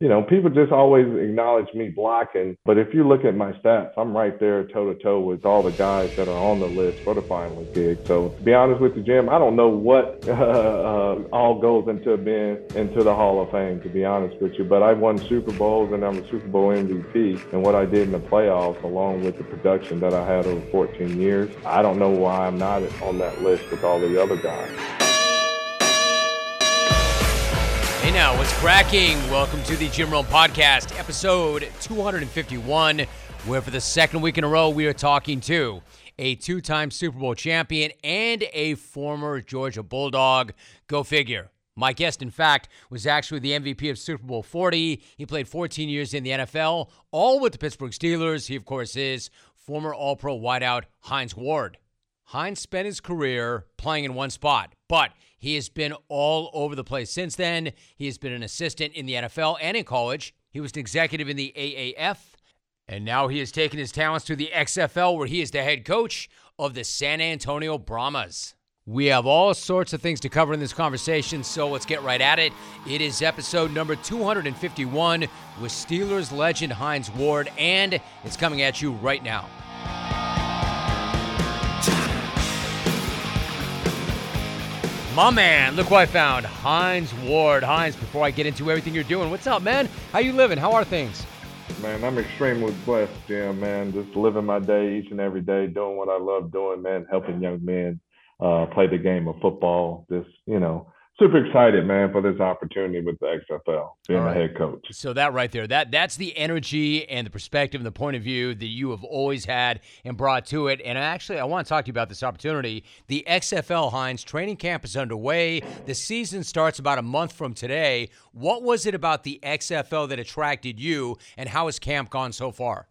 you know, people just always acknowledge me blocking. But if you look at my stats, I'm right there toe to toe with all the guys that are on the list for the finalist gig. So to be honest with you, Jim, I don't know what uh, uh, all goes into being into the Hall of Fame. To be honest with you, but I've won Super Bowls and I'm a Super Bowl MVP. And what I did in the playoffs, along with the production that I had over 14 years, I don't know why I'm not on that list with all the other guys. Hey now, what's cracking? Welcome to the Jim Rome Podcast, episode 251, where for the second week in a row we are talking to a two time Super Bowl champion and a former Georgia Bulldog. Go figure. My guest, in fact, was actually the MVP of Super Bowl 40. He played 14 years in the NFL, all with the Pittsburgh Steelers. He, of course, is former All Pro wideout Hines Ward. Hines spent his career playing in one spot, but he has been all over the place since then. He has been an assistant in the NFL and in college. He was an executive in the AAF. And now he has taken his talents to the XFL, where he is the head coach of the San Antonio Brahmas. We have all sorts of things to cover in this conversation, so let's get right at it. It is episode number 251 with Steelers legend Hines Ward, and it's coming at you right now. My man, look what I found. Hines Ward. Hines, before I get into everything you're doing, what's up, man? How you living? How are things? Man, I'm extremely blessed, Jim, man. Just living my day each and every day, doing what I love doing, man, helping young men uh, play the game of football. Just, you know, super excited, man, for this opportunity with the XFL, being right. the head coach. So that right there, that that's the energy and the perspective and the point of view that you have always had and brought to it. And actually, I want to talk to you about this opportunity. The XFL Hines training camp is underway. The season starts about a month from today. What was it about the XFL that attracted you, and how has camp gone so far?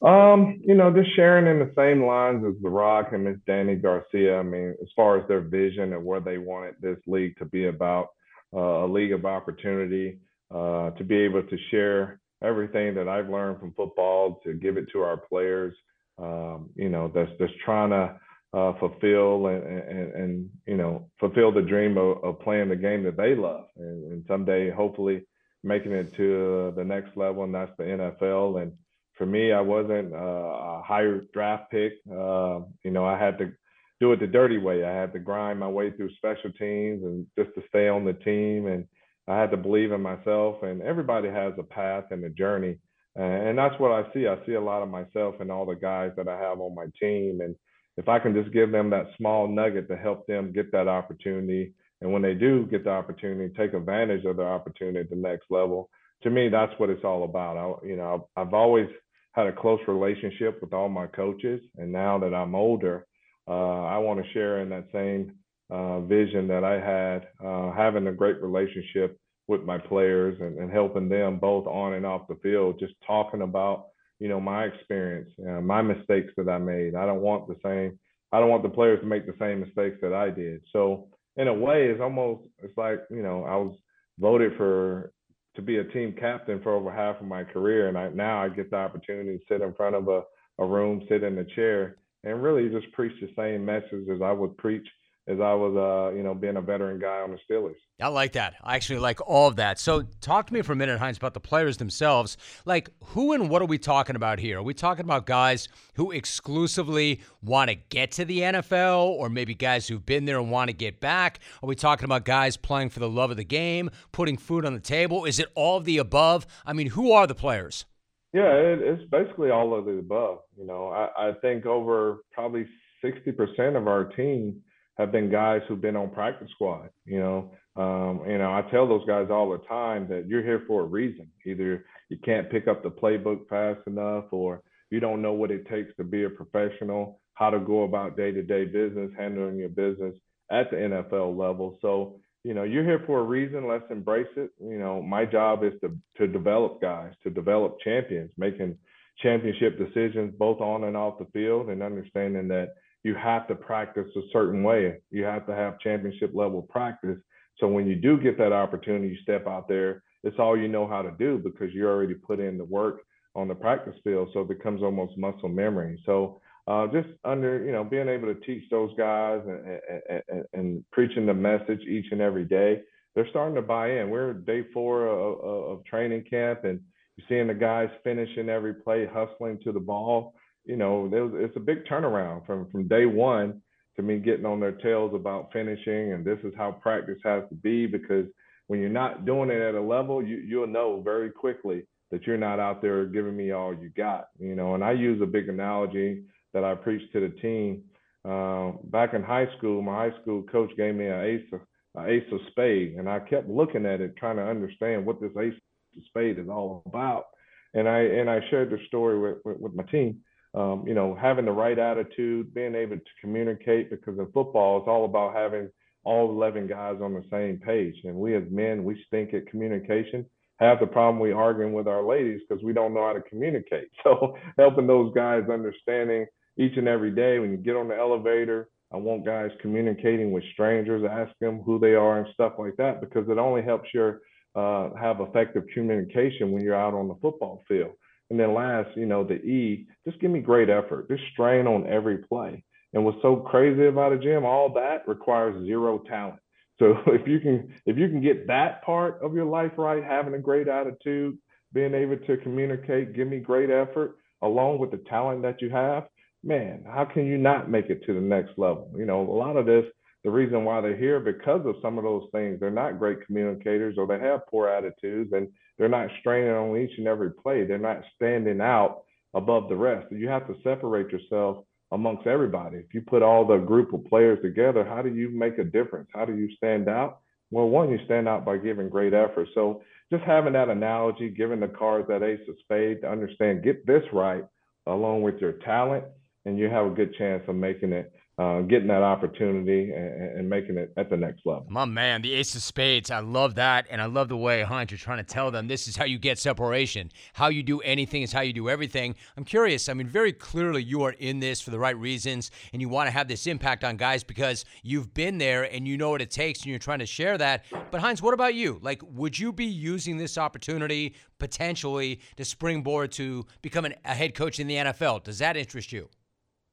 Um, you know, just sharing in the same lines as The Rock and Miss Dany Garcia. I mean, as far as their vision and where they wanted this league to be about, uh, a league of opportunity, uh, to be able to share everything that I've learned from football to give it to our players. Um, you know, that's just trying to uh, fulfill and, and, and, you know fulfill the dream of, of, playing the game that they love, and, and someday hopefully making it to the next level, and that's the NFL. And for me, I wasn't uh, a higher draft pick. Uh, you know, I had to do it the dirty way. I had to grind my way through special teams and just to stay on the team. And I had to believe in myself. And everybody has a path and a journey. And that's what I see. I see a lot of myself and all the guys that I have on my team. And if I can just give them that small nugget to help them get that opportunity, and when they do get the opportunity, take advantage of the opportunity at the next level. To me, that's what it's all about. I, you know, I've always had a close relationship with all my coaches, and now that I'm older, uh, I want to share in that same uh, vision that I had, uh, having a great relationship with my players and, and, helping them both on and off the field. Just talking about you know my experience, uh, my mistakes that I made. I don't want the same. I don't want the players to make the same mistakes that I did. So in a way, it's almost it's like you know I was voted for to be a team captain for over half of my career, and I, now I get the opportunity to sit in front of a, a room, sit in a chair, and really just preach the same message as I would preach as I was, uh, you know, being a veteran guy on the Steelers. I like that. I actually like all of that. So, talk to me for a minute, Hines, about the players themselves. Like, who and what are we talking about here? Are we talking about guys who exclusively want to get to the NFL, or maybe guys who've been there and want to get back? Are we talking about guys playing for the love of the game, putting food on the table? Is it all of the above? I mean, who are the players? Yeah, it, it's basically all of the above. You know, I, I think over probably 60% of our team have been guys who've been on practice squad. You know, um, you know, I tell those guys all the time that you're here for a reason. Either you can't pick up the playbook fast enough, or you don't know what it takes to be a professional, how to go about day-to-day business, handling your business at the NFL level. So, you know, you're here for a reason. Let's embrace it. You know, my job is to to develop guys, to develop champions, making championship decisions both on and off the field, and understanding that you have to practice a certain way. You have to have championship level practice. So when you do get that opportunity, you step out there it's all you know how to do because you already put in the work on the practice field. So it becomes almost muscle memory. So uh, just under, you know, being able to teach those guys and, and, and, preaching the message each and every day, they're starting to buy in. We're day four of, of, training camp, and you're seeing the guys finishing every play, hustling to the ball. You know, it's a big turnaround from from day one to me getting on their tails about finishing, and this is how practice has to be because when you're not doing it at a level, you you'll know very quickly that you're not out there giving me all you got. You know, and I use a big analogy that I preached to the team. Uh, back in high school, my high school coach gave me an ace of an ace of spade, and I kept looking at it, trying to understand what this ace of spade is all about. And I and I shared the story with, with, with my team. Um, you know, having the right attitude, being able to communicate, because in football, it's all about having all 11 guys on the same page. And we as men, we stink at communication. Have the problem we arguing with our ladies because we don't know how to communicate. So helping those guys understanding each and every day when you get on the elevator. I want guys communicating with strangers, ask them who they are and stuff like that, because it only helps your uh, have effective communication when you're out on the football field. And then last, you know, the E, just give me great effort. Just strain on every play. And what's so crazy about a gym, all that requires zero talent. So if you can if you can get that part of your life right, having a great attitude, being able to communicate, give me great effort, along with the talent that you have, man, how can you not make it to the next level? You know, a lot of this, the reason why they're here because of some of those things. They're not great communicators or they have poor attitudes and they're not straining on each and every play. They're not standing out above the rest. You have to separate yourself amongst everybody. If you put all the group of players together, how do you make a difference? How do you stand out? Well, one, you stand out by giving great effort. So just having that analogy, giving the cards that ace of spade to understand, get this right along with your talent and you have a good chance of making it, uh, getting that opportunity and, and, making it at the next level. My man, the Ace of Spades. I love that, and I love the way Hines you're trying to tell them this is how you get separation. How you do anything is how you do everything. I'm curious. I mean, very clearly you are in this for the right reasons, and you want to have this impact on guys because you've been there and you know what it takes, and you're trying to share that. But Hines, what about you? Like, would you be using this opportunity potentially to springboard to become an, a head coach in the NFL? Does that interest you?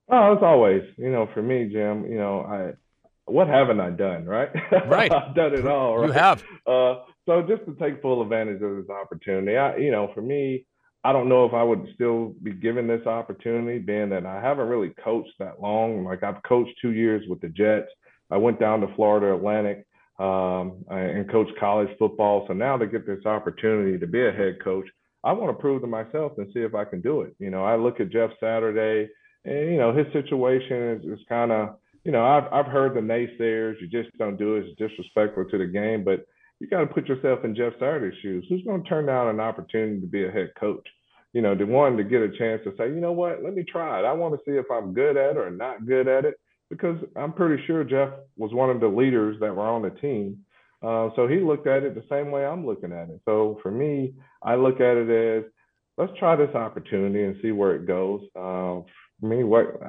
Oh, as always, you know, for me, Jim, you know, I what haven't I done, right? Right. I've done it all, right? You have. Uh, so just to take full advantage of this opportunity, I, you know, for me, I don't know if I would still be given this opportunity, being that I haven't really coached that long. Like I've coached two years with the Jets. I went down to Florida Atlantic um, and coached college football. So now to get this opportunity to be a head coach, I want to prove to myself and see if I can do it. You know, I look at Jeff Saturday and you know his situation is, is kind of you know I've I've heard the naysayers. You just don't do it. It's disrespectful to the game. But you got to put yourself in Jeff Saturday's shoes. Who's going to turn down an opportunity to be a head coach? You know, the one to get a chance to say, you know what, let me try it. I want to see if I'm good at it or not good at it because I'm pretty sure Jeff was one of the leaders that were on the team. Uh, so he looked at it the same way I'm looking at it. So for me, I look at it as let's try this opportunity and see where it goes. Uh, Mean, what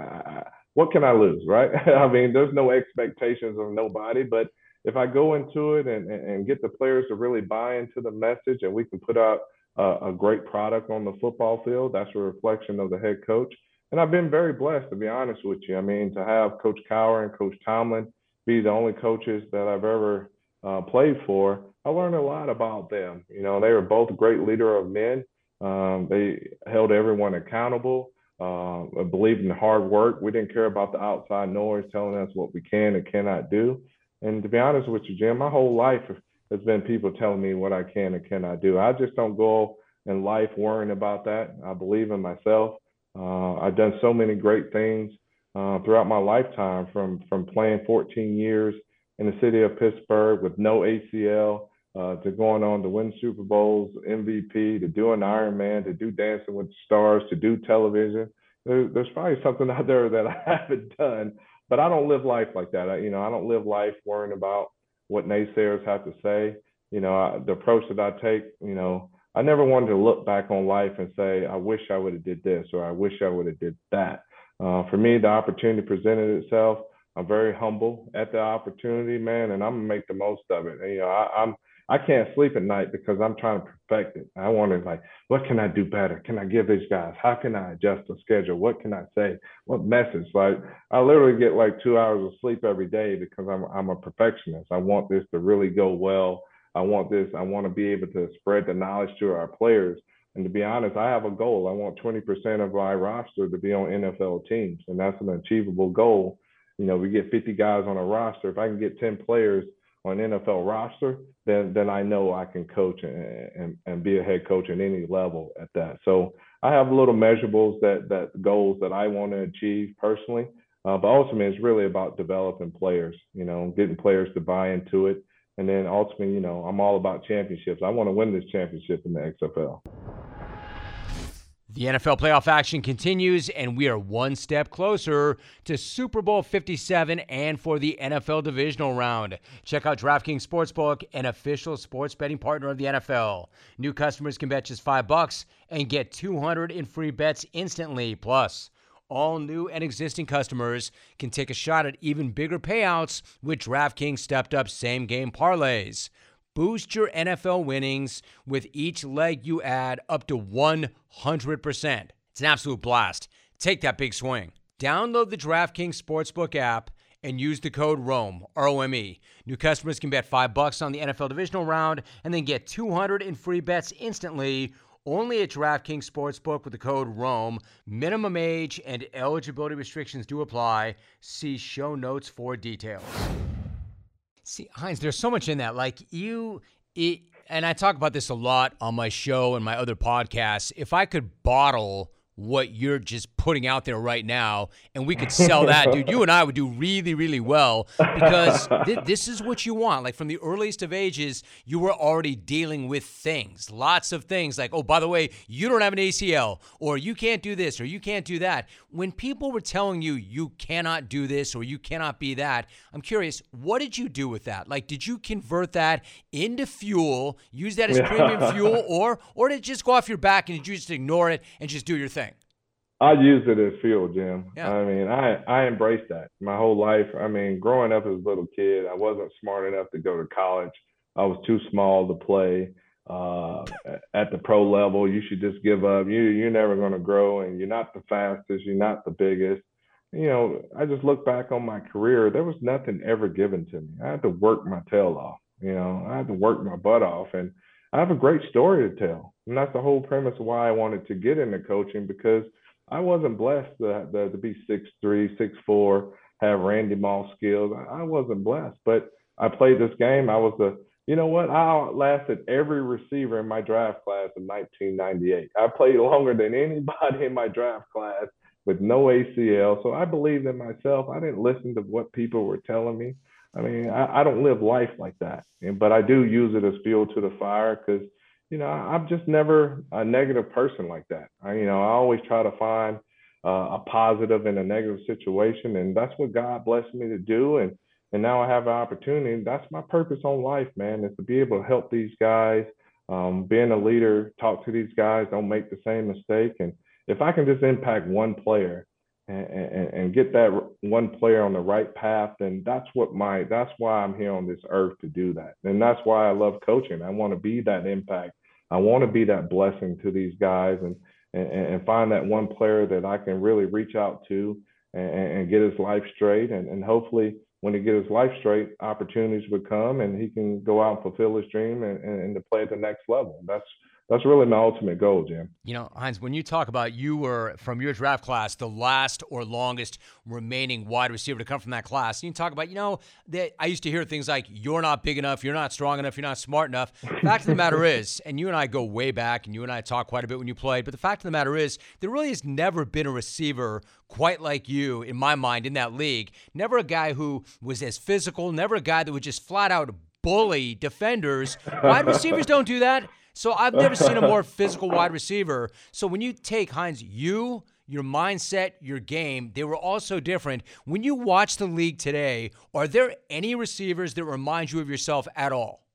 what can I lose, right? I mean, there's no expectations of nobody, but if I go into it and, and get the players to really buy into the message and we can put out a, a great product on the football field, that's a reflection of the head coach. And I've been very blessed, to be honest with you. I mean, to have Coach Cowher and Coach Tomlin be the only coaches that I've ever uh, played for, I learned a lot about them. You know, they were both great leader of men. Um, they held everyone accountable uh, believed in hard work. We didn't care about the outside noise telling us what we can and cannot do. And to be honest with you, Jim, my whole life has been people telling me what I can and cannot do. I just don't go in life worrying about that. I believe in myself. Uh, I've done so many great things uh, throughout my lifetime, from from playing 14 years in the city of Pittsburgh with no ACL uh, to going on to win Super Bowls, MVP, to do an Ironman, to do Dancing with the Stars, to do television. There, there's probably something out there that I haven't done, but I don't live life like that. I, you know, I don't live life worrying about what naysayers have to say. You know, I, the approach that I take, you know, I never wanted to look back on life and say, I wish I would have did this or I wish I would have did that. Uh, for me, the opportunity presented itself. I'm very humble at the opportunity, man, and I'm gonna make the most of it. And, you know, I, I'm I can't sleep at night because I'm trying to perfect it. I want to like, what can I do better? Can I give these guys? How can I adjust the schedule? What can I say? What message? Like I literally get like two hours of sleep every day because I'm I'm a perfectionist. I want this to really go well. I want this. I want to be able to spread the knowledge to our players. And to be honest, I have a goal. I want 20% of my roster to be on NFL teams, and that's an achievable goal. You know, we get 50 guys on a roster. If I can get 10 players on NFL roster, then then I know I can coach and, and, and be a head coach at any level at that. So I have little measurables that that goals that I want to achieve personally. Uh, but ultimately, it's really about developing players. You know, getting players to buy into it, and then ultimately, you know, I'm all about championships. I want to win this championship in the XFL. The NFL playoff action continues, and we are one step closer to Super Bowl 57 and for the NFL divisional round. Check out DraftKings Sportsbook, an official sports betting partner of the NFL. New customers can bet just five bucks and get 200 in free bets instantly. Plus, all new and existing customers can take a shot at even bigger payouts with DraftKings stepped up same game parlays. Boost your NFL winnings with each leg you add up to 100%. It's an absolute blast. Take that big swing. Download the DraftKings Sportsbook app and use the code ROME, R O M E. New customers can bet 5 bucks on the NFL divisional round and then get 200 in free bets instantly only at DraftKings Sportsbook with the code ROME. Minimum age and eligibility restrictions do apply. See show notes for details. See, Hines, there's so much in that. Like you, it, and I talk about this a lot on my show and my other podcasts. If I could bottle what you're just putting out there right now and we could sell that. Dude you and i would do really really well because th- this is what you want. Like from the earliest of ages you were already dealing with things lots of things. Like oh by the way you don't have an acl or you can't do this or you can't do that. When people were telling you you cannot do this or you cannot be that i'm curious what did you do with that? Like did you convert that into fuel use that as premium fuel or or did it just go off your back and did you just ignore it and just do your thing I use it as fuel, Jim. Yeah. I mean, I I embraced that my whole life. I mean, growing up as a little kid, I wasn't smart enough to go to college. I was too small to play uh, at the pro level. You should just give up. You you're never going to grow, and you're not the fastest. You're not the biggest. You know, I just look back on my career. There was nothing ever given to me. I had to work my tail off. You know, I had to work my butt off, and I have a great story to tell. And that's the whole premise why I wanted to get into coaching because I wasn't blessed to, to, to be six three, six four, have Randy Moss skills. I, wasn't blessed, but I played this game. I was the, you know what? I outlasted every receiver in my draft class in 1998. I played longer than anybody in my draft class with no ACL. So I believed in myself. I didn't listen to what people were telling me. I mean, I, I don't live life like that, but I do use it as fuel to the fire because you know, I'm just never a negative person like that. I, you know, I always try to find uh, a positive in a negative situation, and that's what God blessed me to do. And and now I have an opportunity. That's my purpose on life, man, is to be able to help these guys, um, being a leader, talk to these guys, don't make the same mistake. And if I can just impact one player and, and, get that one player on the right path, then that's what my that's why I'm here on this earth to do that. And that's why I love coaching. I want to be that impact I want to be that blessing to these guys and, and, and find that one player that I can really reach out to and, and get his life straight. And, and hopefully, when he gets his life straight, opportunities would come and he can go out and fulfill his dream and, and, and to play at the next level. That's that's really my ultimate goal, Jim. You know, Hines, when you talk about you were from your draft class the last or longest remaining wide receiver to come from that class, you talk about, you know, that I used to hear things like you're not big enough, you're not strong enough, you're not smart enough. fact of the matter is, and you and I go way back, and you and I talk quite a bit when you played, but the fact of the matter is, there really has never been a receiver quite like you in my mind in that league. Never a guy who was as physical, never a guy that would just flat out bully defenders. Wide receivers don't do that. So I've never seen a more physical wide receiver. So when you take Hines, you, your mindset, your game, they were all so different. When you watch the league today, are there any receivers that remind you of yourself at all?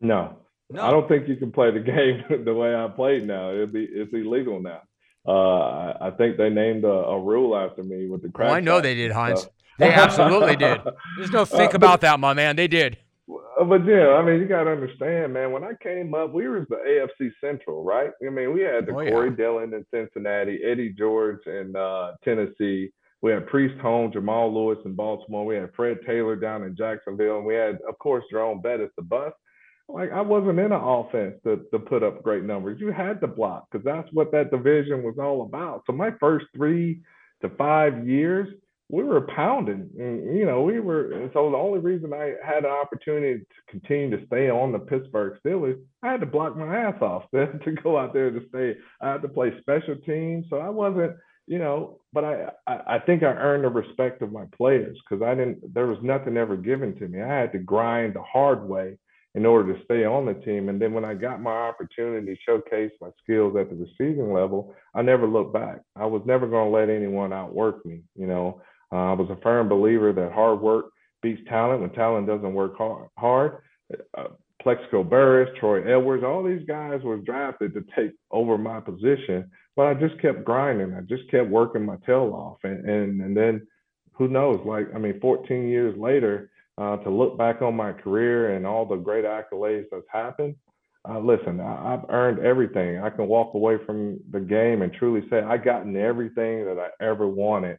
No. No. I don't think you can play the game the way I played now. It'd be it's illegal now. Uh, I, think they named a, a, rule after me with the crack. Oh, I know they did, Hines. So. They absolutely did. There's no think about that, my man. They did. But yeah, I mean, you got to understand, man. When I came up, we was the AFC Central, right? I mean, we had the oh, Corey. Dillon in Cincinnati, Eddie George in uh, Tennessee. We had Priest Holmes, Jamal Lewis in Baltimore. We had Fred Taylor down in Jacksonville, and we had, of course, Jerome Bettis, the bus. Like I wasn't in an offense to, to put up great numbers. You had to block because that's what that division was all about. So my first three to five years, we were pounding. And, you know, we were. So the only reason I had an opportunity to continue to stay on the Pittsburgh Steelers, I had to block my ass off to, to go out there to stay. I had to play special teams, so I wasn't. You know, but I, I, I think I earned the respect of my players because I didn't. There was nothing ever given to me. I had to grind the hard way in order to stay on the team. And then when I got my opportunity to showcase my skills at the receiving level, I never looked back. I was never going to let anyone outwork me. You know, uh, I was a firm believer that hard work beats talent when talent doesn't work hard. Uh, Plaxico Burress, Troy Edwards, all these guys were drafted to take over my position, but I just kept grinding. I just kept working my tail off, and and and then who knows? Like I mean, 14 years later, uh, to look back on my career and all the great accolades that's happened. Uh, listen, I, have earned everything. I can walk away from the game and truly say I gotten everything that I ever wanted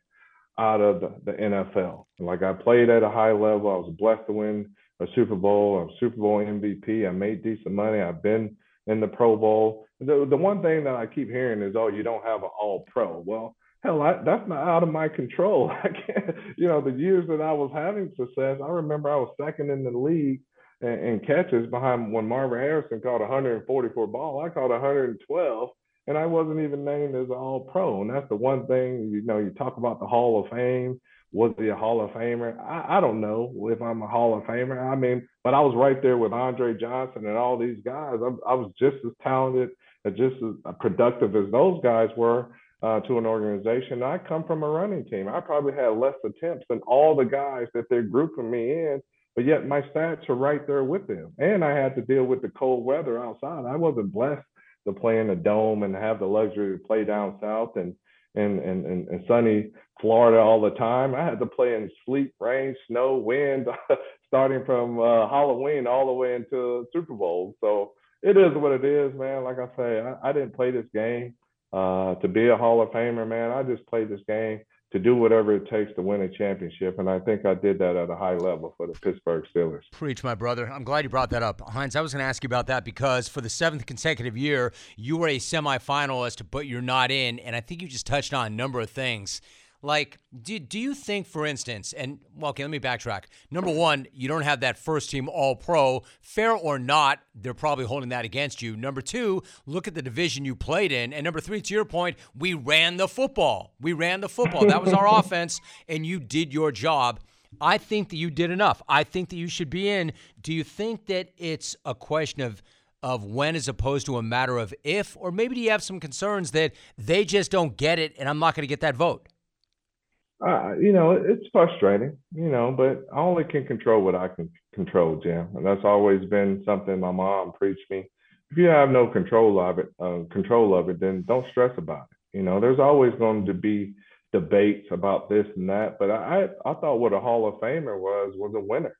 out of the, the NFL. Like I played at a high level. I was blessed to win a Super Bowl. I'm Super Bowl MVP. I made decent money. I've been in the Pro Bowl. The the one thing that I keep hearing is, oh, you don't have an All Pro. Well, hell, I, that's not out of my control. I can't, you know, the years that I was having success, I remember I was second in the league in, catches behind when Marvin Harrison caught 144 ball. I caught 112, and I wasn't even named as All Pro. And that's the one thing, you know, you talk about the Hall of Fame. Was he a Hall of Famer? I, I don't know if I'm a Hall of Famer. I mean, but I was right there with Andre Johnson and all these guys. I, I was just as talented, and just as productive as those guys were uh, to an organization. I come from a running team. I probably had less attempts than all the guys that they're grouping me in, but yet my stats are right there with them. And I had to deal with the cold weather outside. I wasn't blessed to play in a dome and have the luxury to play down south and and and, and, and sunny Florida all the time. I had to play in sleet, rain, snow, wind, starting from uh, Halloween all the way into Super Bowl. So it is what it is, man. Like I say, I, I didn't play this game uh, to be a Hall of Famer, man, I just played this game to do whatever it takes to win a championship. And I think I did that at a high level for the Pittsburgh Steelers. Preach, my brother. I'm glad you brought that up. Hines, I was going to ask you about that because for the seventh consecutive year, you were a semifinalist, but you're not in. And I think you just touched on a number of things. Like, do, do you think, for instance, and well, okay, let me backtrack. Number one, you don't have that first team all pro. Fair or not, they're probably holding that against you. Number two, look at the division you played in. And number three, to your point, we ran the football. We ran the football. That was our offense, and you did your job. I think that you did enough. I think that you should be in. Do you think that it's a question of of when as opposed to a matter of if, or maybe do you have some concerns that they just don't get it and I'm not going to get that vote? Uh, you know, it's frustrating, you know, but I only can control what I can control, Jim. And that's always been something my mom preached me. If you have no control of it, uh, control of it, then don't stress about it. You know, there's always going to be debates about this and that, but I, I thought what a Hall of Famer was was a winner.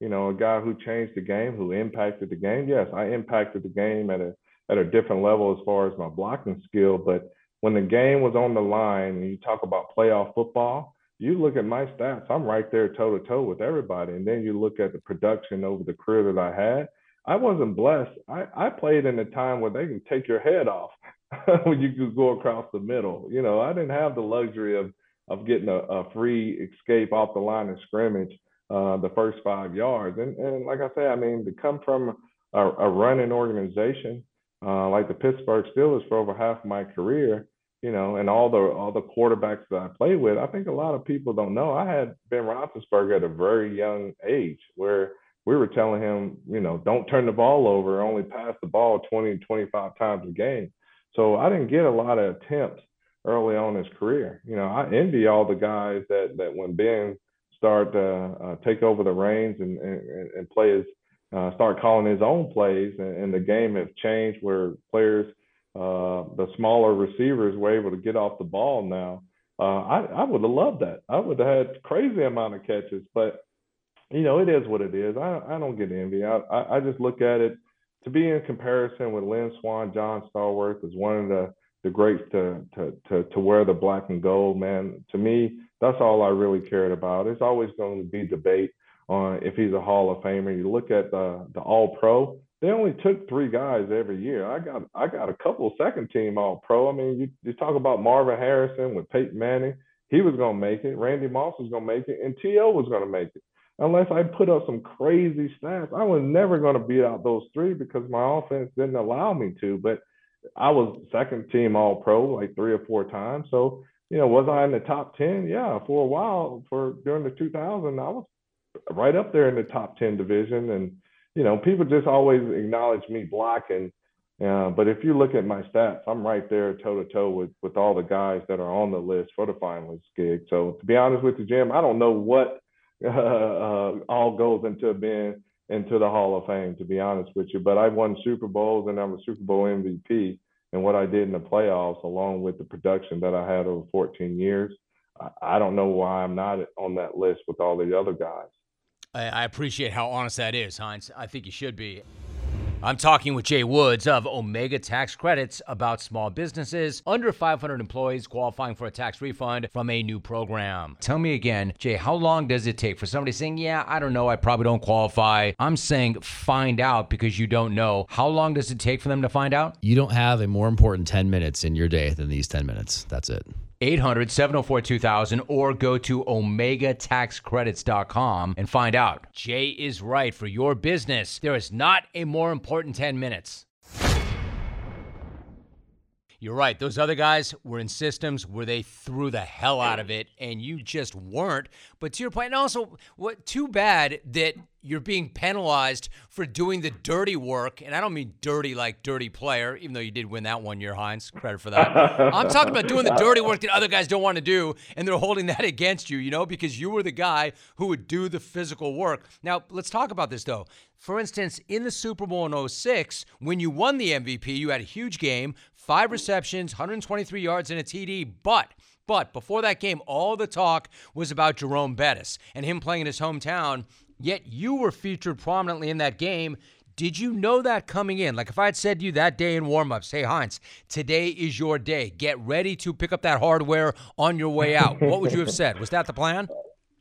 You know, a guy who changed the game, who impacted the game. Yes, I impacted the game at a at a different level as far as my blocking skill, but when the game was on the line you talk about playoff football, you look at my stats, I'm right there toe to toe with everybody. And then you look at the production over the career that I had. I wasn't blessed. I, I played in a time where they can take your head off when you could go across the middle. You know, I didn't have the luxury of of getting a, a free escape off the line of scrimmage uh, the first five yards. And and like I say, I mean, to come from a, a running organization uh, like the Pittsburgh Steelers for over half my career, you know, and all the all the quarterbacks that I played with, I think a lot of people don't know. I had Ben Roethlisberger at a very young age, where we were telling him, you know, don't turn the ball over, only pass the ball 20, 25 times a game. So I didn't get a lot of attempts early on in his career. You know, I envy all the guys that that when Ben start uh, uh, take over the reins and and, and play his uh, start calling his own plays, and, and the game has changed where players uh, the smaller receivers were able to get off the ball now. Uh, I, I would have loved that. I would have had crazy amount of catches, but you know, it is what it is. I I don't get envy. I I, I just look at it to be in comparison with Lynn Swann, John Stallworth is one of the the greats to to to to wear the black and gold. Man, to me, that's all I really cared about. It's always going to be debate on if he's a Hall of Famer. You look at the the All Pro. They only took three guys every year. I got I got a couple of second team All Pro. I mean, you you talk about Marvin Harrison with Peyton Manning. He was to make it. Randy Moss was to make it, and T.O. was to make it. Unless I put up some crazy stats, I was never to beat out those three because my offense didn't allow me to. But I was second team All Pro like three or four times. So you know, was I in the top ten? Yeah, for a while. For during the 2000, I was right up there in the top 10 division. And, you know, people just always acknowledge me blocking. Uh, but if you look at my stats, I'm right there toe to toe with with all the guys that are on the list for the finalist gig. So to be honest with you, Jim, I don't know what uh, uh, all goes into being into the Hall of Fame. To be honest with you, but I won Super Bowls and I'm a Super Bowl MVP. And what I did in the playoffs, along with the production that I had over 14 years, I don't know why I'm not on that list with all the other guys. I appreciate how honest that is, Hines. I think you should be. I'm talking with Jay Woods of Omega Tax Credits about small businesses under 500 employees qualifying for a tax refund from a new program. Tell me again, Jay, how long does it take for somebody saying, Yeah, I don't know, I probably don't qualify? I'm saying find out because you don't know. How long does it take for them to find out? You don't have a more important 10 minutes in your day than these 10 minutes. That's it. 800 704 2000 or go to omegataxcredits.com and find out. Jay is right for your business. There is not a more important 10 minutes. You're right. Those other guys were in systems where they threw the hell out of it, and you just weren't. But to your point, and also, what too bad that you're being penalized for doing the dirty work. And I don't mean dirty like dirty player, even though you did win that one year, Hines. Credit for that. I'm talking about doing the dirty work that other guys don't want to do, and they're holding that against you, you know, because you were the guy who would do the physical work. Now, let's talk about this, though. For instance, in the Super Bowl in 06, when you won the MVP, you had a huge game, five receptions, 123 yards, and a TD, but but before that game, all the talk was about Jerome Bettis and him playing in his hometown. Yet you were featured prominently in that game. Did you know that coming in? Like if I had said to you that day in warmups, hey Hines, today is your day. Get ready to pick up that hardware on your way out. what would you have said? Was that the plan?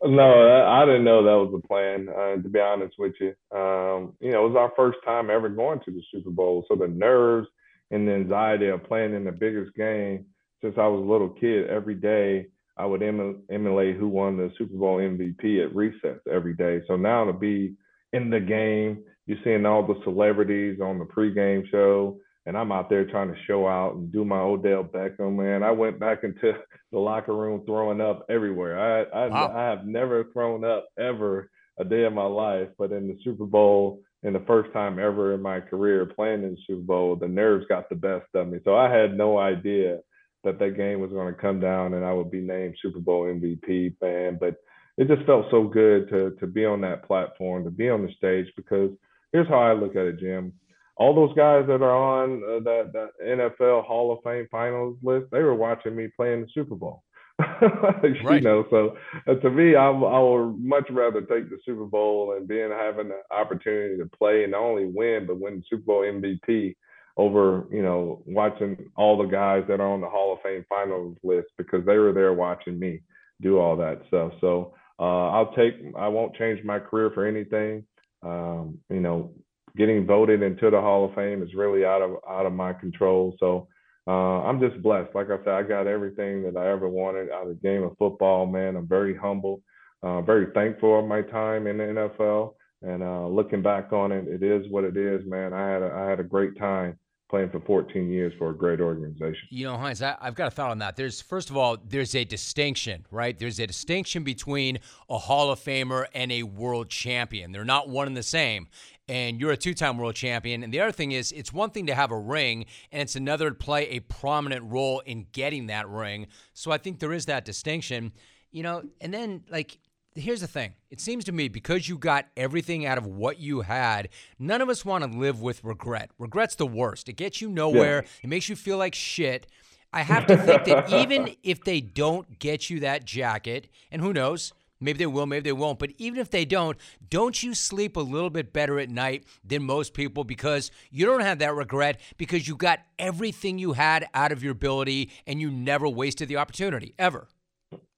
No, I didn't know that was the plan. Uh, to be honest with you, um, you know, it was our first time ever going to the Super Bowl, so the nerves and the anxiety of playing in the biggest game since I was a little kid every day I would emulate who won the Super Bowl MVP at recess every day. So now to be in the game, you're seeing all the celebrities on the pregame show, and I'm out there trying to show out and do my Odell Beckham. Man, I went back into the locker room throwing up everywhere. I I, wow. I have never thrown up ever a day of my life, but in the Super Bowl, in the first time ever in my career playing in Super Bowl, the nerves got the best of me. So I had no idea that that game was going to come down and I would be named Super Bowl MVP, man. But it just felt so good to to be on that platform, to be on the stage, because here's how I look at it, Jim. All those guys that are on uh, that, that NFL Hall of Fame finals list, they were watching me playing the Super Bowl. right. You know, so uh, to me, I, I would much rather take the Super Bowl and being having the opportunity to play and not only win, but win the Super Bowl MVP over, you know, watching all the guys that are on the Hall of Fame finals list because they were there watching me do all that stuff. So uh, I'll take, I won't change my career for anything. Um, you know, getting voted into the Hall of Fame is really out of out of my control. So uh, I'm just blessed. Like I said, I got everything that I ever wanted out of the game of football. Man, I'm very humble, uh, very thankful of my time in the NFL. And uh, looking back on it, it is what it is, man. I had a, I had a great time playing for 14 years for a great organization. You know, Hines, I, have got a thought on that. There's first of all, there's a distinction, right? There's a distinction between a Hall of Famer and a world champion. They're not one and the same. And you're a two-time world champion. And the other thing is, it's one thing to have a ring, and it's another to play a prominent role in getting that ring. So I think there is that distinction. You know, and then like here's the thing. It seems to me because you got everything out of what you had, none of us want to live with regret. Regret's the worst. It gets you nowhere. Yeah. It makes you feel like shit. I have to think that even if they don't get you that jacket, and who knows, Maybe they will, maybe they won't. But even if they don't, don't you sleep a little bit better at night than most people because you don't have that regret because you got everything you had out of your ability and you never wasted the opportunity, ever?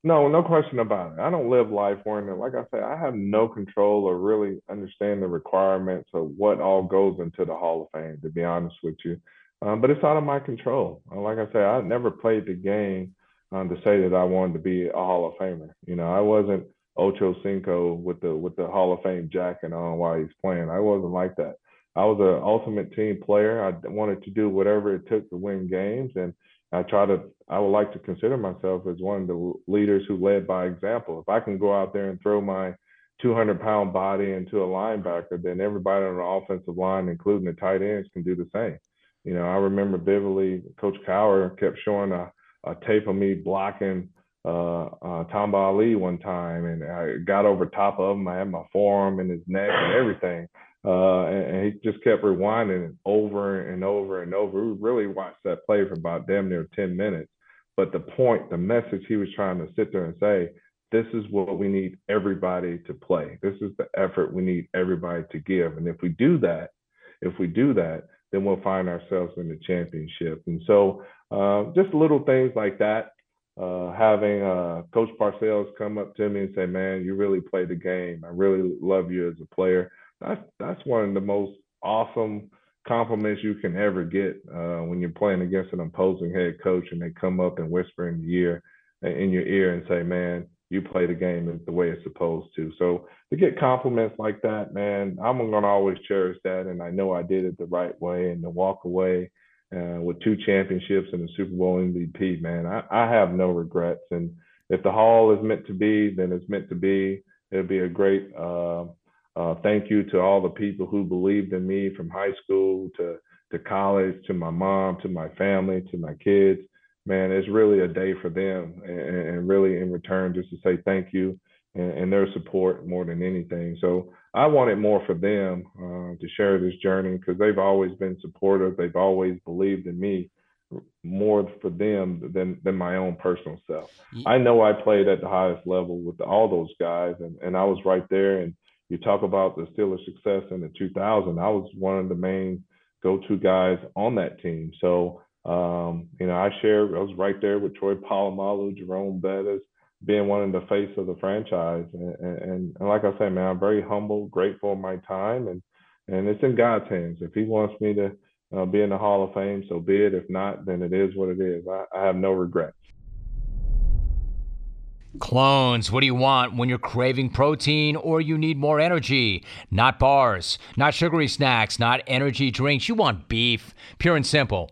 No, no question about it. I don't live life worrying. Like I say, I have no control or really understand the requirements of what all goes into the Hall of Fame, to be honest with you. Um, but it's out of my control. Uh, like I said, I never played the game um, to say that I wanted to be a Hall of Famer. You know, I wasn't Ocho Cinco with the with the Hall of Fame jacket on while he's playing. I wasn't like that. I was an ultimate team player. I wanted to do whatever it took to win games, and I try to, I would like to consider myself as one of the leaders who led by example. If I can go out there and throw my 200 pound body into a linebacker, then everybody on the offensive line, including the tight ends, can do the same. You know, I remember vividly, Coach Cowher kept showing a, a tape of me blocking uh, uh, Tamba Hali one time, and I got over top of him. I had my forearm in his neck and everything. Uh, and, and, he just kept rewinding over and over and over. We really watched that play for about damn near 10 minutes. But the point, the message he was trying to sit there and say, this is what we need everybody to play. This is the effort we need everybody to give. And if we do that, if we do that, then we'll find ourselves in the championship. And so uh, just little things like that. Uh, having uh, Coach Parcells come up to me and say, "Man, you really play the game. I really love you as a player." that's that's one of the most awesome compliments you can ever get uh, when you're playing against an opposing head coach and they come up and whisper in your ear in your ear and say, "Man, you play the game the way it's supposed to." So to get compliments like that, man, I'm gonna always cherish that, and I know I did it the right way. And to walk away uh, with two championships and a Super Bowl MVP, man, I, I have no regrets. And if the Hall is meant to be, then it's meant to be. It'll be a great uh, uh, thank you to all the people who believed in me from high school to to college, to my mom, to my family, to my kids. Man, it's really a day for them, and, and really in return, just to say thank you and, and, their support more than anything. So I wanted more for them uh, to share this journey because they've always been supportive. They've always believed in me more for them than than my own personal self. Yeah. I know I played at the highest level with all those guys, and and I was right there and you talk about the Steelers' success in the 2000. I was one of the main go-to guys on that team. So, um, you know, I shared, I was right there with Troy Polamalu, Jerome Bettis, being one of the face of the franchise. And, and, and like I say, man, I'm very humble, grateful for my time, and and it's in God's hands. If He wants me to uh, be in the Hall of Fame, so be it. If not, then it is what it is. I, I have no regrets. Clones, what do you want when you're craving protein or you need more energy? Not bars, not sugary snacks, not energy drinks. You want beef, pure and simple.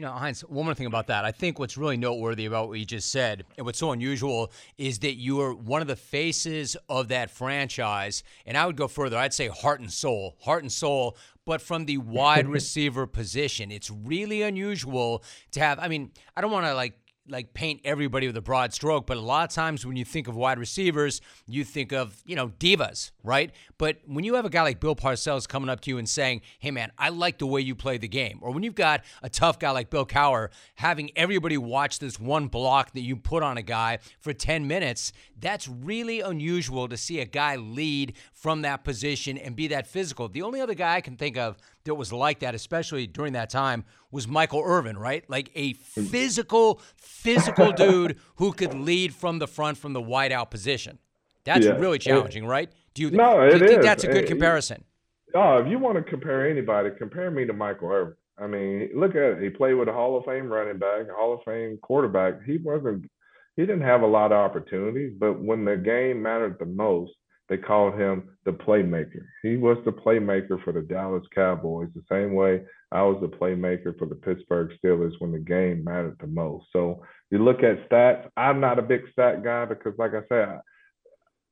You know, Hines, one more thing about that. I think what's really noteworthy about what you just said and what's so unusual is that you are one of the faces of that franchise. And I would go further. I'd say heart and soul, heart and soul, but from the wide receiver position. It's really unusual to have. I mean, I don't want to like like paint everybody with a broad stroke, but a lot of times when you think of wide receivers, you think of, you know, divas, right? But when you have a guy like Bill Parcells coming up to you and saying, hey, man, I like the way you play the game, or when you've got a tough guy like Bill Cowher having everybody watch this one block that you put on a guy for 10 minutes, that's really unusual to see a guy lead from that position and be that physical. The only other guy I can think of that was like that, especially during that time, was Michael Irvin, right? Like a physical, physical dude who could lead from the front from the wide out position. That's yeah. really challenging, right? Do you, no, do you think is. that's a good eh, comparison? Oh, if you want to compare anybody, compare me to Michael Irvin. I mean, look at it. He played with a Hall of Fame running back, Hall of Fame quarterback. He wasn't he didn't have a lot of opportunities, but when the game mattered the most, they called him the playmaker. He was the playmaker for the Dallas Cowboys, the same way I was the playmaker for the Pittsburgh Steelers when the game mattered the most. So you look at stats. I'm not a big stat guy because, like I said,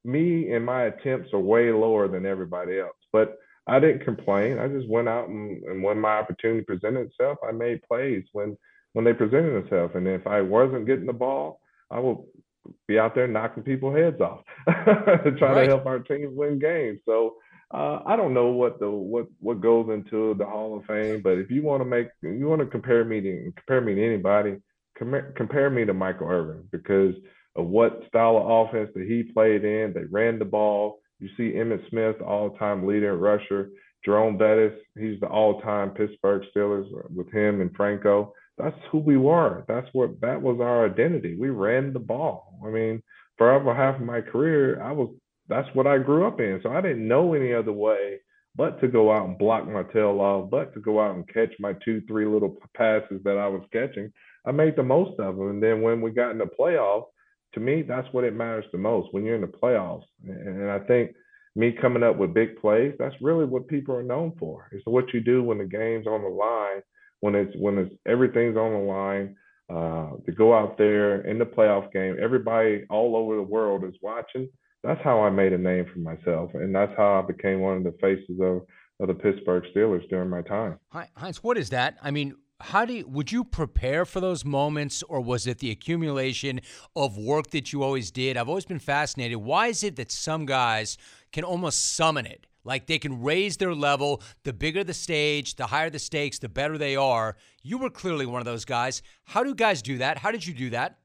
me and my attempts are way lower than everybody else. But I didn't complain. I just went out and, and when my opportunity presented itself, I made plays when when they presented themselves. And if I wasn't getting the ball, I will be out there knocking people heads off, trying right. to help our teams win games. So uh, I don't know what the what what goes into the Hall of Fame, but if you want to make you want to compare me to compare me to anybody, compare, compare me to Michael Irvin because of what style of offense that he played in. They ran the ball. You see Emmitt Smith, all-time leader rusher. Jerome Bettis, he's the all-time Pittsburgh Steelers with him and Franco that's who we were. That's what that was our identity. We ran the ball. I mean, for over half of my career, I was that's what I grew up in. So I didn't know any other way but to go out and block my tail off, but to go out and catch my two, three little passes that I was catching. I made the most of them. And then when we got in the playoffs, to me, that's what it matters the most when you're in the playoffs. And I think me coming up with big plays, that's really what people are known for. It's what you do when the game's on the line when it's when it's everything's on the line uh, to go out there in the playoff game. Everybody all over the world is watching. That's how I made a name for myself, and that's how I became one of the faces of of the Pittsburgh Steelers during my time. Hi Hines, what is that? I mean, how do you, would you prepare for those moments or was it the accumulation of work that you always did i've always been fascinated why is it that some guys can almost summon it like they can raise their level. The bigger the stage, the higher the stakes, the better they are. You were clearly one of those guys. How do guys do that? How did you do that?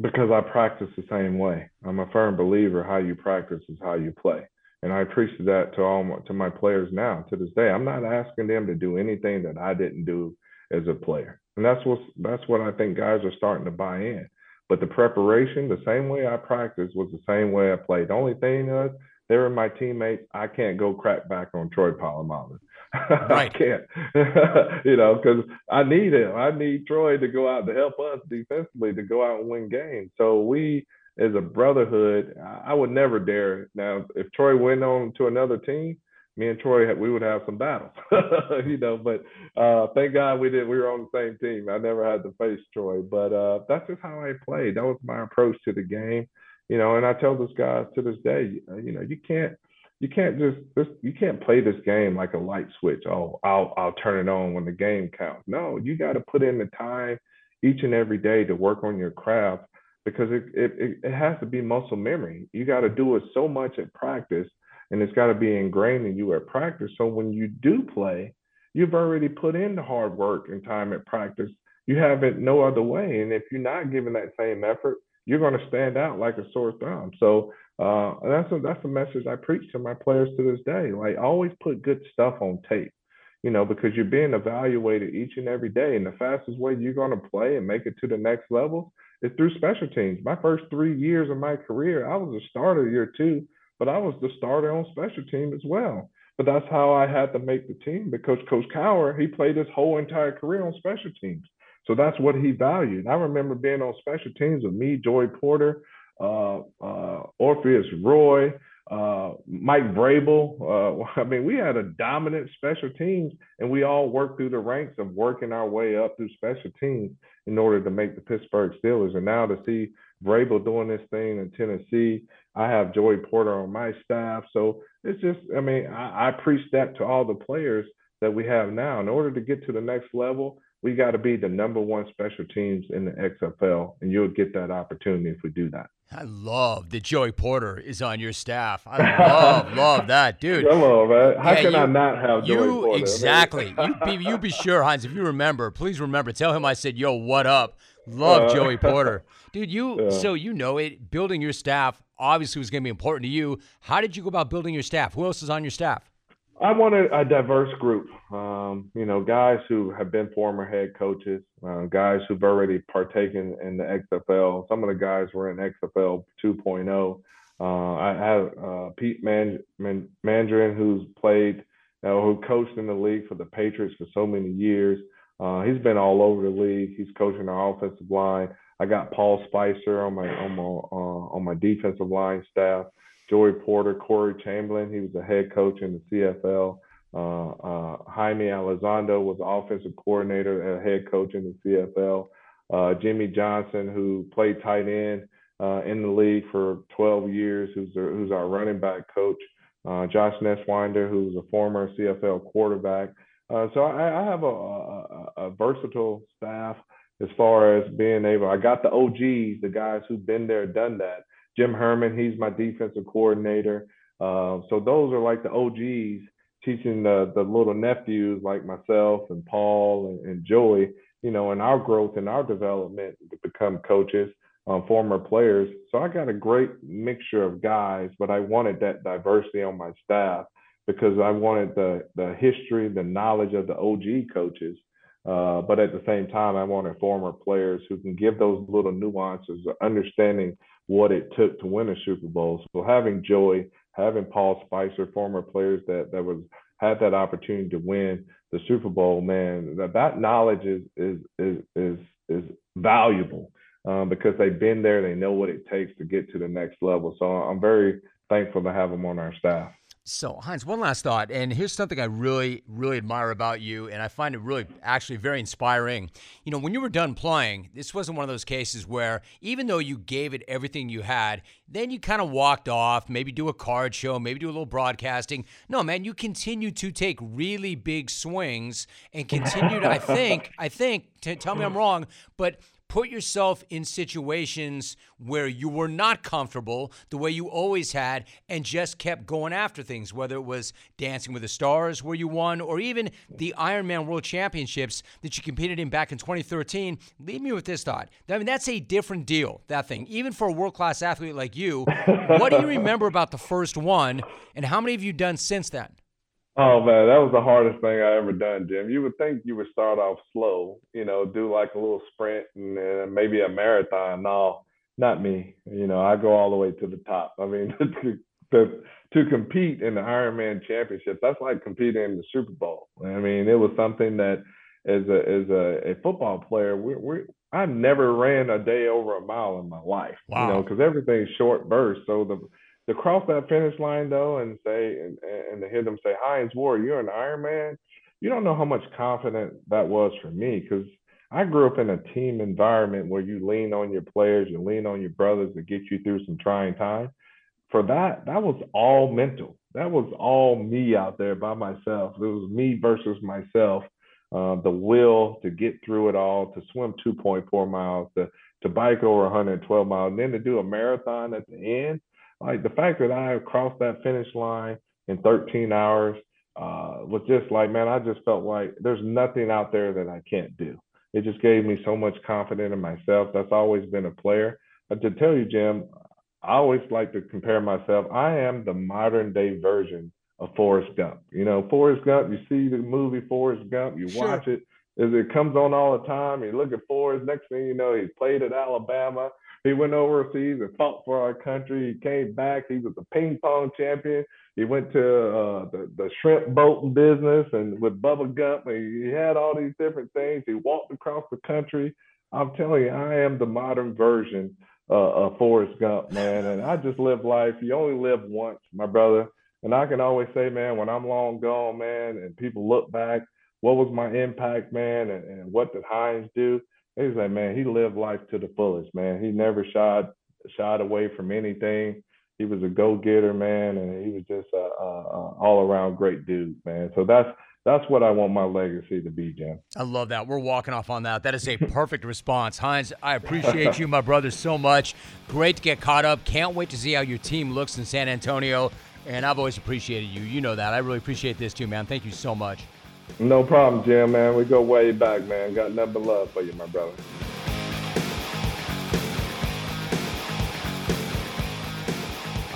Because I practice the same way. I'm a firm believer how you practice is how you play. And I preach that to all my, to my players now to this day. I'm not asking them to do anything that I didn't do as a player. And that's what that's what I think guys are starting to buy in. But the preparation, the same way I practiced was the same way I played. The only thing is they were my teammates. I can't go crack back on Troy Polamalu. Right. I can't, you know, because I need him. I need Troy to go out to help us defensively to go out and win games. So we, as a brotherhood, I would never dare. Now, if Troy went on to another team, me and Troy, we would have some battles, you know. But uh, thank God we did. We were on the same team. I never had to face Troy, but uh, that's just how I played. That was my approach to the game you know, and I tell this guys to this day, uh, you know, you can't you can't just, just you can't play this game like a light switch. Oh, I'll I'll turn it on when the game counts. No, you got to put in the time each and every day to work on your craft because it it, it has to be muscle memory. You got to do it so much at practice, and it's got to be ingrained in you at practice. So when you do play, you've already put in the hard work and time at practice. You have it no other way, and if you're not giving that same effort, you're going to stand out like a sore thumb. So uh, that's a, that's a message I preach to my players to this day. Like always put good stuff on tape, you know, because you're being evaluated each and every day. And the fastest way you're going to play and make it to the next level is through special teams. My first three years of my career, I was a starter year two, but I was the starter on special team as well. But that's how I had to make the team because Coach Cowher, he played his whole entire career on special teams. So that's what he valued. I remember being on special teams with me, Joey Porter, uh, uh, Orpheus Roye, uh, Mike Vrabel. Uh, I mean, we had a dominant special teams, and we all worked through the ranks of working our way up through special teams in order to make the Pittsburgh Steelers. And now to see Vrabel doing this thing in Tennessee, I have Joey Porter on my staff. So it's just, I mean, I, I preach that to all the players that we have now. In order to get to the next level, we got to be the number one special teams in the XFL, and you'll get that opportunity if we do that. I love that Joey Porter is on your staff. I love, love that, dude. Hello, man. How yeah, can you, I not have Joey you, Porter? Exactly. you be you be sure, Hines. If you remember, please remember. Tell him I said, "Yo, what up?" Love uh, Joey Porter, dude. You yeah. so you know it. Building your staff obviously was going to be important to you. How did you go about building your staff? Who else is on your staff? I wanted a, diverse group. Um, you know, guys who have been former head coaches, uh, guys who've already partaken in the XFL. Some of the guys were in XFL 2.0. Uh, I have uh, Pete Man- Man- Mangurian, who's played, uh, who coached in the league for the Patriots for so many years. Uh, he's been all over the league. He's coaching our offensive line. I got Paul Spicer on my on my uh, on my defensive line staff. Joey Porter, Corey Chamblin, he was a head coach in the CFL. Uh, uh, Jaime Elizondo was offensive coordinator and head coach in the CFL. Uh, Jimmy Johnson, who played tight end uh, in the league for 12 years, who's our, who's our running back coach. Uh, Josh Neiswander, who's a former CFL quarterback. Uh, so I, I have a, a, a, versatile staff as far as being able. I got the OGs, the guys who've been there, done that. Jim Herrmann, he's my defensive coordinator. Uh, so those are like the OGs teaching the the little nephews like myself and Paul and, and Joey, you know, in our growth and our development to become coaches, um, former players. So I got a great mixture of guys, but I wanted that diversity on my staff because I wanted the the history, the knowledge of the OG coaches. Uh, but at the same time, I wanted former players who can give those little nuances, understanding what it took to win a Super Bowl. So having Joey, having Paul Spicer, former players that that was had that opportunity to win the Super Bowl, man, that that knowledge is is is is is valuable um, because they've been there, they know what it takes to get to the next level. So I'm very thankful to have them on our staff. So, Hines, one last thought, and here's something I really, really admire about you, and I find it really actually very inspiring. You know, when you were done playing, this wasn't one of those cases where even though you gave it everything you had, then you kind of walked off, maybe do a card show, maybe do a little broadcasting. No, man, you continue to take really big swings and continued, I think, I think, t- tell me I'm wrong, but put yourself in situations where you were not comfortable the way you always had and just kept going after things, whether it was Dancing with the Stars, where you won, or even the Ironman World Championships that you competed in back in 2013. Leave me with this thought. I mean, that's a different deal, that thing. Even for a world class athlete like you, what do you remember about the first one, and how many have you done since then? Oh man, that was the hardest thing I ever done, Jim. You would think you would start off slow, you know, do like a little sprint and uh, maybe a marathon. No, not me. You know, I go all the way to the top. I mean, to, to, to compete in the Ironman Championship, that's like competing in the Super Bowl. I mean, it was something that, as a as a, a football player, we we I've never ran a day over a mile in my life. Wow. You know, because everything's short bursts. So the to cross that finish line though and say and, and to hear them say Hines Ward, you're an Iron Man, you don't know how much confidence that was for me because I grew up in a team environment where you lean on your players, you lean on your brothers to get you through some trying times. For that, that was all mental. That was all me out there by myself. It was me versus myself. Uh, the will to get through it all, to swim 2.4 miles, to to bike over 112 miles, and then to do a marathon at the end like the fact that I crossed that finish line in 13 hours uh, was just like, man, I just felt like there's nothing out there that I can't do. It just gave me so much confidence in myself. That's always been a player. But to tell you, Jim, I always like to compare myself. I am the modern day version of Forrest Gump. You know, Forrest Gump, you see the movie Forrest Gump, you sure. watch it, it comes on all the time. You look at Forrest, next thing you know, he played at Alabama. He went overseas and fought for our country. He came back. He was a ping pong champion. He went to uh, the, the shrimp boating business and with Bubba Gump. He had all these different things. He walked across the country. I'm telling you, I am the modern version uh, of Forrest Gump, man. And I just live life. You only live once, my brother. And I can always say, man, when I'm long gone, man, and people look back, what was my impact, man, and, and what did Hines do? he's like, man, he lived life to the fullest, man. He never shied shied away from anything. He was a go getter, man, and he was just a, a, a all around great dude, man. So that's that's what I want my legacy to be, Jim. I love that. We're walking off on that. That is a perfect response. Hines, I appreciate you, my brother, so much. Great to get caught up. Can't wait to see how your team looks in San Antonio. And I've always appreciated you. You know that. I really appreciate this too, man. Thank you so much. No problem, Jim, man. We go way back, man. Got nothing but love for you, my brother.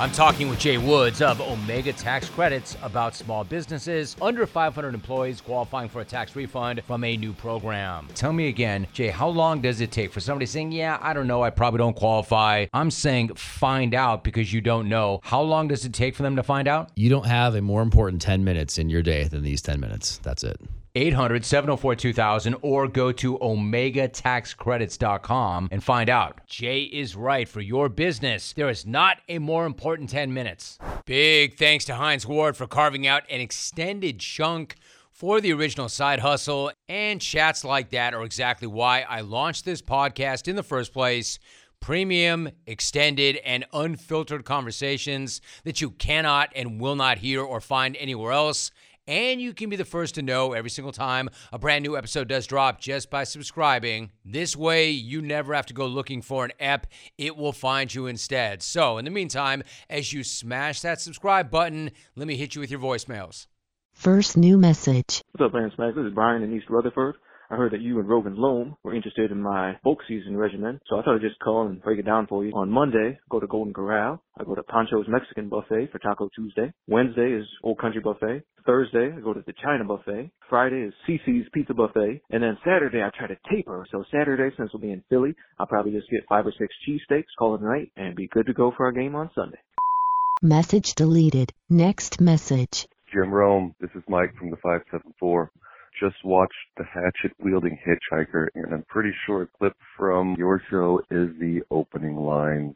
I'm talking with Jay Woods of Omega Tax Credits about small businesses under 500 employees qualifying for a tax refund from a new program. Tell me again, Jay, how long does it take for somebody saying, Yeah, I don't know, I probably don't qualify? I'm saying find out because you don't know. How long does it take for them to find out? You don't have a more important 10 minutes in your day than these 10 minutes. That's it. 800 704 2000 or go to omegataxcredits.com and find out. Jay is right for your business. There is not a more important 10 minutes. Big thanks to Hines Ward for carving out an extended chunk for the original side hustle. And chats like that are exactly why I launched this podcast in the first place. Premium, extended, and unfiltered conversations that you cannot and will not hear or find anywhere else and you can be the first to know every single time a brand new episode does drop just by subscribing. This way, you never have to go looking for an app, it will find you instead. So, in the meantime, as you smash that subscribe button, let me hit you with your voicemails. First new message. What's up, Lance Max? This is Brian in East Rutherford. I heard that you and Rogan Loam were interested in my folk season regimen, so I thought I'd just call and break it down for you. On Monday, I go to Golden Corral. I go to Pancho's Mexican Buffet for Taco Tuesday. Wednesday is Old Country Buffet. Thursday, I go to the China Buffet. Friday is Cici's Pizza Buffet. And then Saturday, I try to taper. So Saturday, since we'll be in Philly, I'll probably just get five or six cheesesteaks, call it a night, and be good to go for our game on Sunday. Message deleted. Next message. Jim Rome, this is Mike from the 574 just watched The Hatchet Wielding Hitchhiker, and I'm pretty sure a clip from your show is the opening line.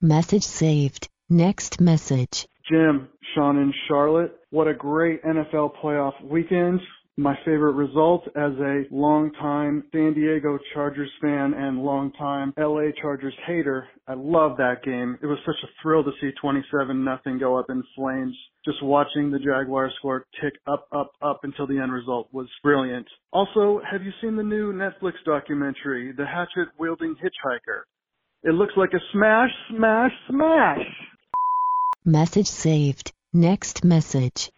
Message saved. Next message. Jim, Sean, and Charlotte, what a great NFL playoff weekend my favorite result as a longtime San Diego Chargers fan and longtime LA Chargers hater. I love that game. It was such a thrill to see 27 nothing go up in flames. Just watching the Jaguars score tick up, up, up until the end result was brilliant. Also, have you seen the new Netflix documentary, The Hatchet Wielding Hitchhiker? It looks like a smash, smash, smash! Message saved. Next message.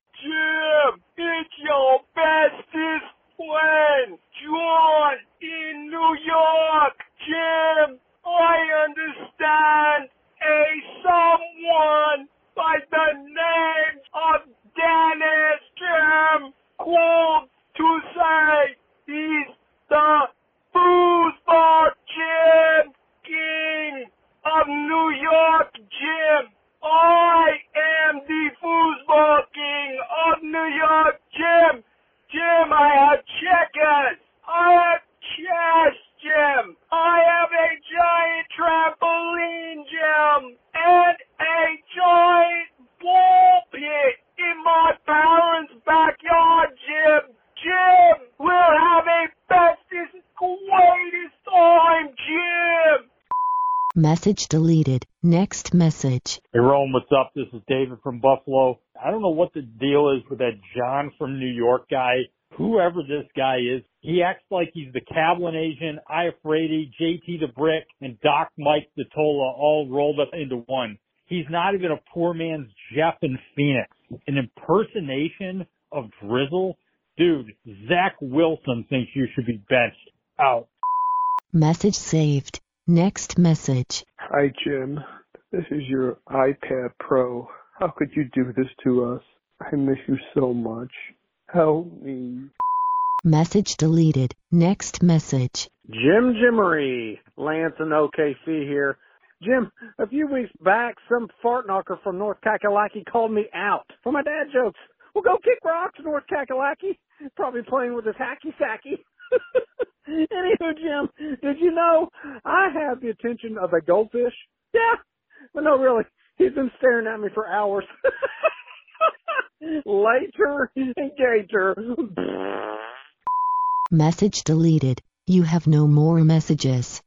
It's your bestest friend, John in New York. Jim, I understand a someone by the name of Dennis Jim called to say he's the foosball Jim King of New York Jim. I am the foosball king of New York, Jim. Jim, I have checkers. I have chess, Jim. I have a giant trampoline, Jim. And a giant ball pit in my parents' backyard, Jim. Jim, we'll have a bestest, greatest time, Jim. Message deleted. Next message. Hey, Rome, what's up? This is David from Buffalo. I don't know what the deal is with that John from New York guy. Whoever this guy is, he acts like he's the Cablinasian, Iafrate, JT the Brick, and Doc Mike the Tola all rolled up into one. He's not even a poor man's Jeff in Phoenix. An impersonation of Drizzle? Dude, Zach Wilson thinks you should be benched. Out. Message saved. Next message. Hi, Jim. This is your iPad Pro. How could you do this to us? I miss you so much. Help me. Message deleted. Next message. Jim Jimmery, Lance and OKC here. Jim, a few weeks back, some fart knocker from North Kakalaki called me out for my dad jokes. Well, go kick rocks, North Kakalaki. Probably playing with his hacky sacky. Anywho, Jim, did you know I have the attention of a goldfish? Yeah, but no, really, he's been staring at me for hours. Later, Gator. Message deleted. You have no more messages.